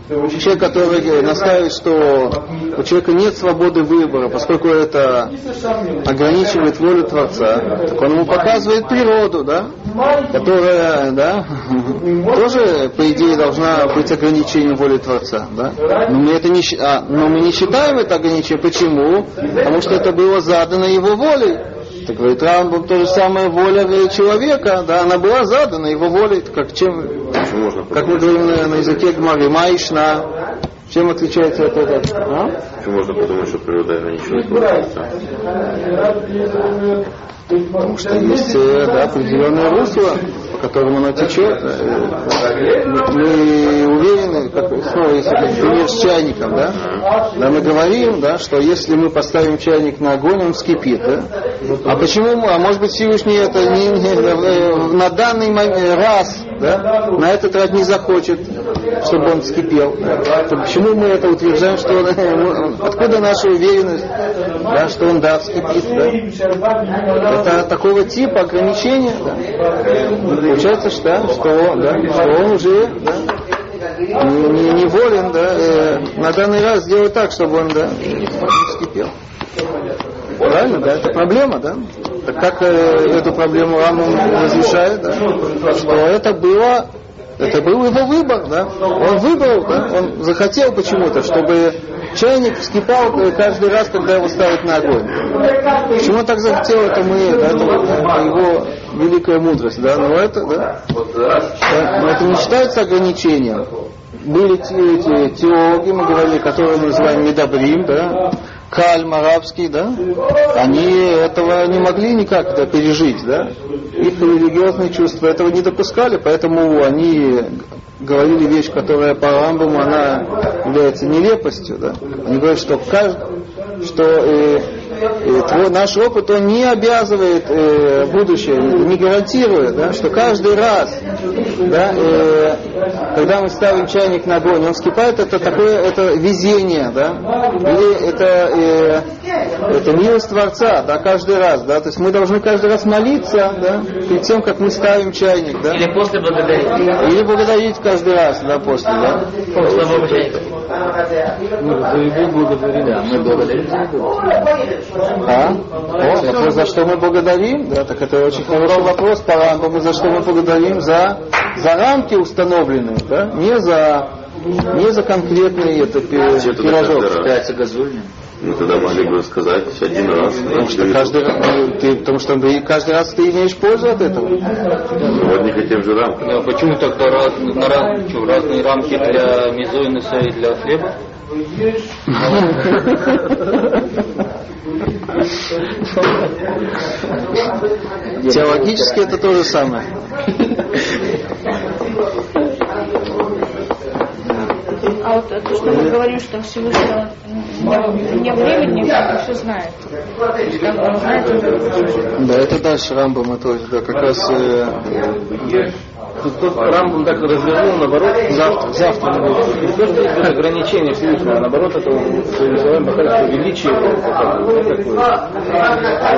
Человек, который настаивает, что у человека нет свободы выбора, поскольку это ограничивает волю Творца, так он ему показывает природу, да, которая, да, тоже, по идее, должна быть ограничением воли Творца, да. Но мы, это не, а, но мы не считаем это ограничением. Почему? Потому что это было задано его волей. Так говорит Рамбам, то же самое воля человека, да, она была задана его волей, как чем, можно как мы говорим на, на языке Гмары, Майшна. Чем отличается от этого? А? почему можно подумать, что природа волю Творца? Потому что есть э, да, определенное русло, по которому оно течет. Э, Мы уверены, как, снова если как пример с чайником, да? да, мы говорим, да, что если мы поставим чайник на огонь, он вскипит. Да? А почему а может быть Всевышний это не, не- э, на данный момент, раз, да, на этот раз не захочет, чтобы он вскипел. Да? То почему мы это утверждаем, что он, откуда наша уверенность, да, что он да, вскипит, да? Это такого типа ограничения. Да. Получается, что, что, да, что он уже да, не, не- волен да, э, на данный раз сделать так, чтобы он да, не вскипел. Правильно, да? Это проблема, да? Так как э, эту проблему Рамон разрешает, да? Что это было это был его выбор, да? Он выбрал, да? Он захотел почему-то, чтобы чайник вскипал э, каждый раз, когда его ставят на огонь. Почему он так захотел, это мы, да, это, да, его великая мудрость, да? Но это, да? Да, Но это не считается ограничением. Были те, эти теологи, мы говорили, которые мы называем медобрим, да, кальм арабский, да, они этого не могли никак да, пережить, да. Их религиозные чувства этого не допускали, поэтому они говорили вещь, которая по Рамбаму, она является нелепостью, да. Они говорят, что каждый, что э, э, твой, наш опыт, он не обязывает э, будущее, не гарантирует, да, что каждый раз, да, э, когда мы ставим чайник на огонь, он вскипает, это такое, это везение, да, или это, э, это милость Творца, да, каждый раз, да, то есть мы должны каждый раз молиться, да, перед тем, как мы ставим чайник, да, Или после благодарить. или благодарить каждый раз, да, после, да. После обучения. Мы еду благодарим. Да, мы благодарим. А? О, вопрос, за что мы благодарим? Да, так это очень хороший вопрос по Рамбаму, за что мы благодарим? За, за рамки установленные, да? Не за, не за конкретный это, пирожок. газульным. Мы тогда могли бы сказать один раз. Потому что каждый, раз- ну, ты, потому что ты- каждый раз ты имеешь пользу от этого. Одних и тех же рамках. Да, почему тогда раз, на раз- что, разные рамки для мизойнуса и для хлеба? Теологически это то же самое. А вот то, что мы говорим, что Всевышнего не, не времени, он все знает. Да, это дальше Рамбам, это да, как раз э, тот Рамбам так развернул, наоборот, завтра, завтра мы будем. Не то, это ограничение Всевышнего, а наоборот, это он своим словами показывает, величие такое.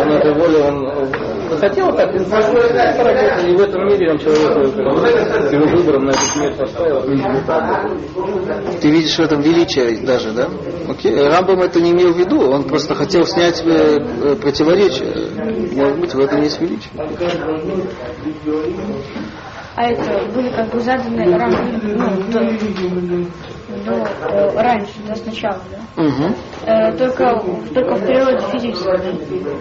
Он этой волей, он захотел так, и в этом мире он человек с его выбором на этот мир поставил. ты видишь в этом величие даже, да? Окей. Рамбам это не имел в виду, он просто хотел снять э, э, противоречие. Может быть, в этом есть величие. А это были как бы заданы рамки, ну, то- до э, раньше, да, сначала, да? Мгм. Э, только, только в природе физической. да.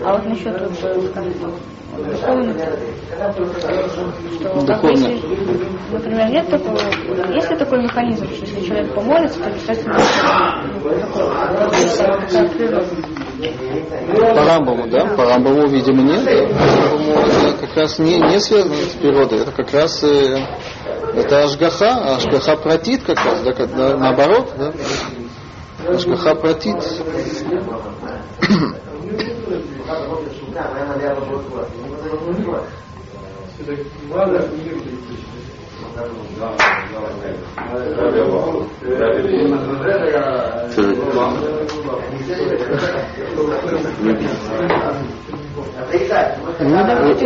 А вот насчет вот, э, скажем, духовных, что как если, например, нет такого, есть ли такой механизм, что если человек помолится, то естественно такая природа. По Рамбаму, да? По Рамбаму, видимо, нет. да. По Рамбаму это как раз не, не связано с природой. Это как раз э, это Ашгаха, Ашгаха протит как раз, да, когда наоборот, да? Ашгаха протит. Ну,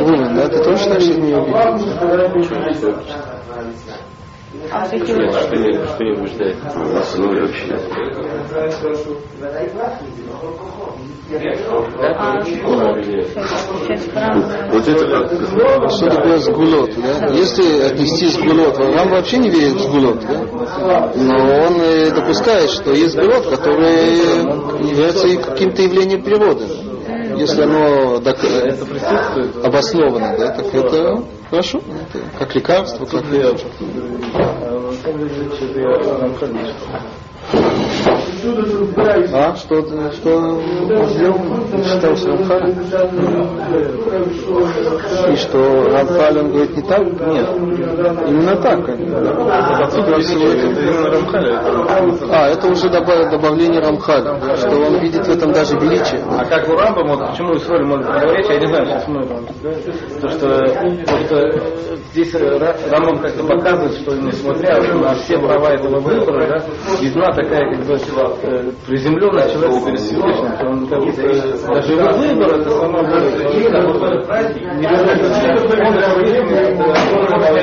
Вывод, да? Ты тоже так не убедил? А вот эти вот Что не, что не убеждает? В основе вообще. а, школот, получается, по-разному. Вот это? Что такое сгулот, да? Если отнести сгулот, Рам вообще не верит в сгулот, да? Но он э, допускает, что есть сгулот, который является и каким-то явлением природы. Если оно док- Это присутствует. обосновано, да, так это хорошо. Это как лекарство, как А, А, что, что сделал? Читался Рамхаль? И что Рамхаль, он говорит не так? Нет. Именно так. да. А, это уже добав- добавление Рамхаля, что он видит в этом даже величие. А как у Рамбама, вот почему Исроль может говорить, я не знаю, сейчас мы то что вот, э, здесь Ра- Рамбам как-то показывает, что несмотря на все права этого выбора, да, видна такая как бы приземленность человека он как будто, э, даже его выбор это само он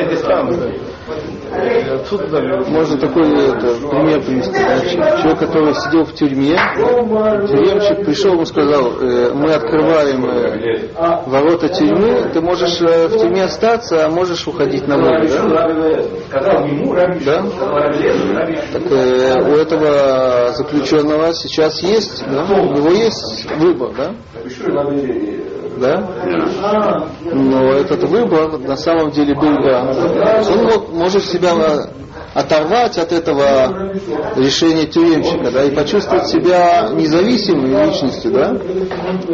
дистанцию. Отсюда даже Можно такой это, пример привести. Ч- Человек, который сидел в тюрьме, тюремщик пришел ему сказал, э, мы открываем э, ворота тюрьмы, ты можешь э, в тюрьме остаться, а можешь уходить на волю. Да? Да? Так э, у этого заключенного сейчас есть, да? у него есть выбор, да? Да? Но этот выбор на самом деле был да. Он мог, может себя оторвать от этого решения тюремщика, да, и почувствовать себя независимой личностью, да,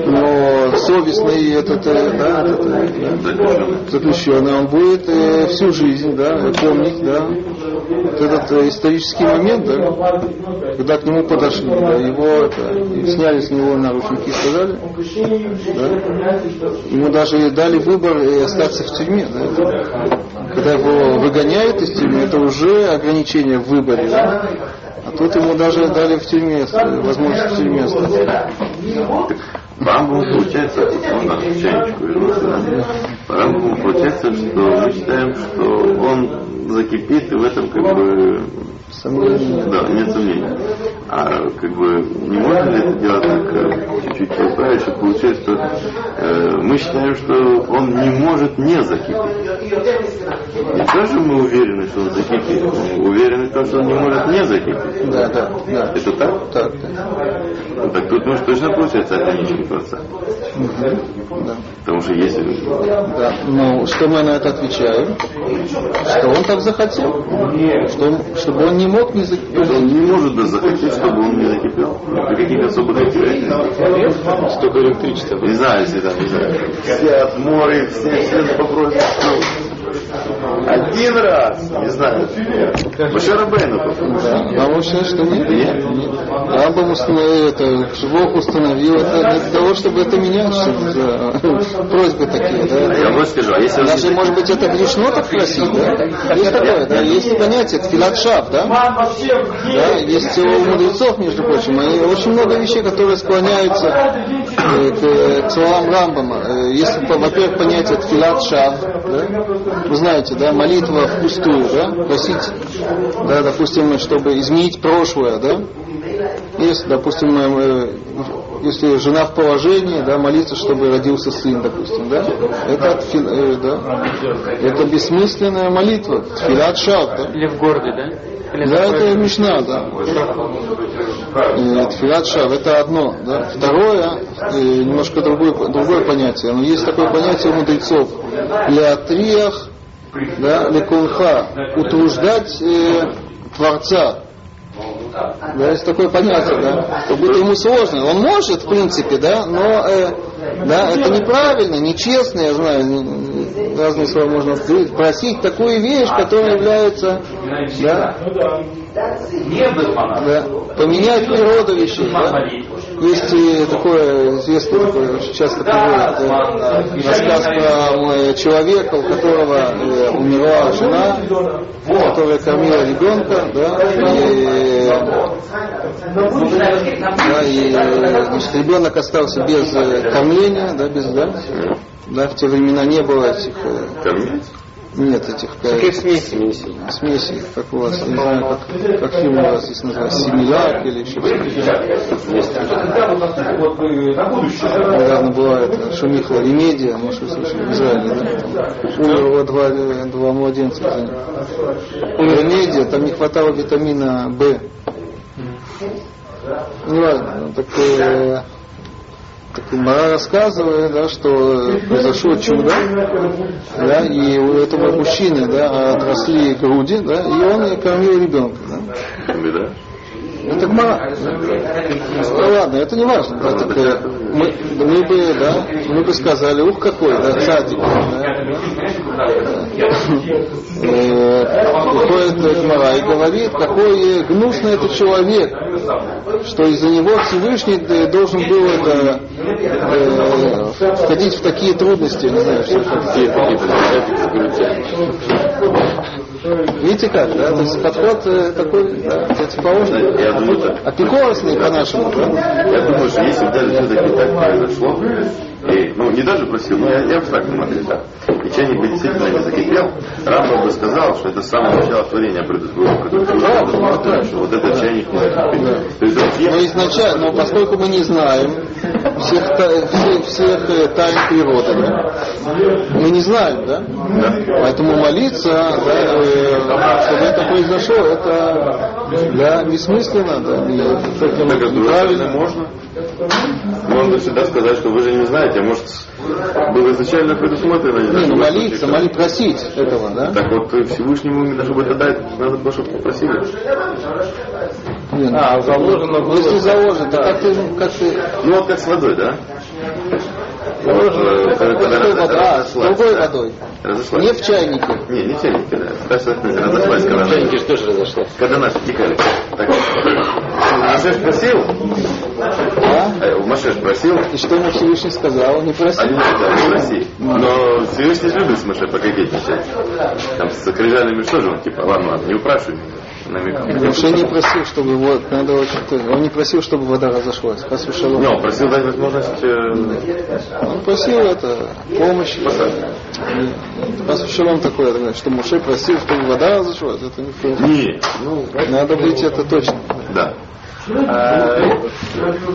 но совестный этот, э, да, этот, э, да, заключенный, он будет э, всю жизнь, да, помнить, да, вот этот э, исторический момент, да, когда к нему подошли, да, его это, и сняли с него наручники и сказали, да, ему даже дали выбор э, остаться в тюрьме, да, когда его выгоняют из тюрьмы, это уже ограничение в выборе, да, а тут ему даже дали в тюрьме, возможность в тюрьме остаться. По Рамбаму получается, вернуться, да? По Рамбаму получается, что мы считаем, что он закипит, и в этом как бы Сомнения. Да, нет сомнений. А как бы не можно ли это делать так э, чуть-чуть поправить, что получается, что э, мы считаем, что он не может не закипеть. Не то, что мы уверены, что он закипит, мы уверены в том, что он не может не закипеть. Да, да, да. Это так? Так, да. Ну, так тут может точно получается ограниченный процесс. Да. Потому что если Да, ну что мы на это отвечаем? Что он так захотел, что, он- чтобы он не мог не закипеть. он не может даже захотеть, чтобы он не закипел. При каких особых обстоятельствах. Столько электричества. Не знаю, если там, не знаю, все от моря, все, все попросят. Один раз, не знаю. Башарабейну Да, Рамбам считает, что нет. Нет? Рамбам установил это, Бог установил это для того, чтобы это менять, чтобы за просьбы такие, А да. я вот скажу, а если он Даже, может быть, это грешно так просить, да? Есть такое, да, есть понятие тфилат шав, да? Да, есть у мудрецов, между прочим, и очень много вещей, которые склоняются э, к, к словам Рамбама. Э, Есть, по- во-первых, понятие тфилат шав, да? Вы знаете, да, молитва впустую, да? Просить, да, допустим, чтобы изменить прошлое, да? Если, допустим, э, если жена в положении, да, молиться, чтобы родился сын, допустим, да, это, от э, да, это бессмысленная молитва, тфилат шав, да. Или в городе, да? Или Да, это Мишна, да. Тфилат шав, это одно. Да. Второе, э, немножко другое, другое понятие. Но есть такое понятие у мудрецов. Леатриях, да, лекунха, утруждать э, Творца. Да, есть такое понятие, да. Как будто ему сложно. Он может, в принципе, да, но э, да, это неправильно, нечестно, я знаю, разные слова можно. Просить такую вещь, которая является да, да, поменять природу вещей. Да? Есть. И такое известное, такое очень часто приводят э, рассказ про э, человека, у которого э, умерла жена, которая кормила ребенка, да, и, да, и э, значит, ребенок остался без э, кормления, да, без, да, да, в те времена не было этих э, Кормить? Нет этих э, смесей. Смеси, как у вас, не знаю, как, как фильм у вас здесь называется, Семиляк или еще что-то. Недавно была это Шумихла Ремедия, может вы слышали, в Израиле, да? Умерло два, два младенца. Ремедия, там не хватало витамина В. Не важно, ну, так, э, Мара рассказывает, да, что произошло чудо, да, и у этого мужчины, да, отросли груди, да, и он кормил ребенка, да. Беда. Это гмара. Ну ладно, это не важно. Так, э, мы, мы бы, да, мы бы сказали, ух какой, да, Э, Приходит Гмара и говорит, какой гнусный этот человек, что из-за него Всевышний э, должен был это, э, входить в такие трудности, не знаю, что Видите как, да? То есть подход э, такой, да, противоположный. Я думаю, так. Апикоросный по-нашему, да? Я думаю, что если бы даже все-таки так произошло, ну, не даже просил, но я, я абстрактно смотрю так, и чайник бы действительно не закипел, Рамбам бы сказал, что это с самого начала творения предусмотрено, что вот этот чайник не закипит. То есть вот Но изначально, но поскольку мы не знаем всех, всех, всех э, тайн природы, да, мы не знаем, да? Поэтому молиться, да, э, чтобы это произошло, это да, бессмысленно, да, неправильно. можно. Можно всегда сказать, что вы же не знаете, а может было изначально предусмотрено. не знаю, Не, ну молиться, молить, просить этого, да? Так вот Всевышнему даже бы тогда надо было, чтобы попросили. Не, ну, А, заложено ну, если заложено, то как ты, как ты, Ну вот как с водой, да? А, с разошлась, другой да. водой. Разошлась. Не в чайнике. Не, не чайники, да. Так что разошлась, когда Чайники же тоже разошлась. Когда наши текали. Так. Машеш просил, А? э, Машеш просил, И что ему Всевышний сказал? Не проси. они да, не проси. Но Всевышний же любит с Маше пококетничать. Там с крыжалями что же он, типа, ладно, ладно, не упрашивай меня. Намекал. Муше не просил, чтобы вот, надо очень, он не просил, чтобы вода разошлась. Хас вешалом. Не, он просил дать возможность э, Он просил это, помощи. Хас вешалом такое, что Муше просил, чтобы вода разошлась. Это не в коем- Не, ну, Надо быть это точно. да.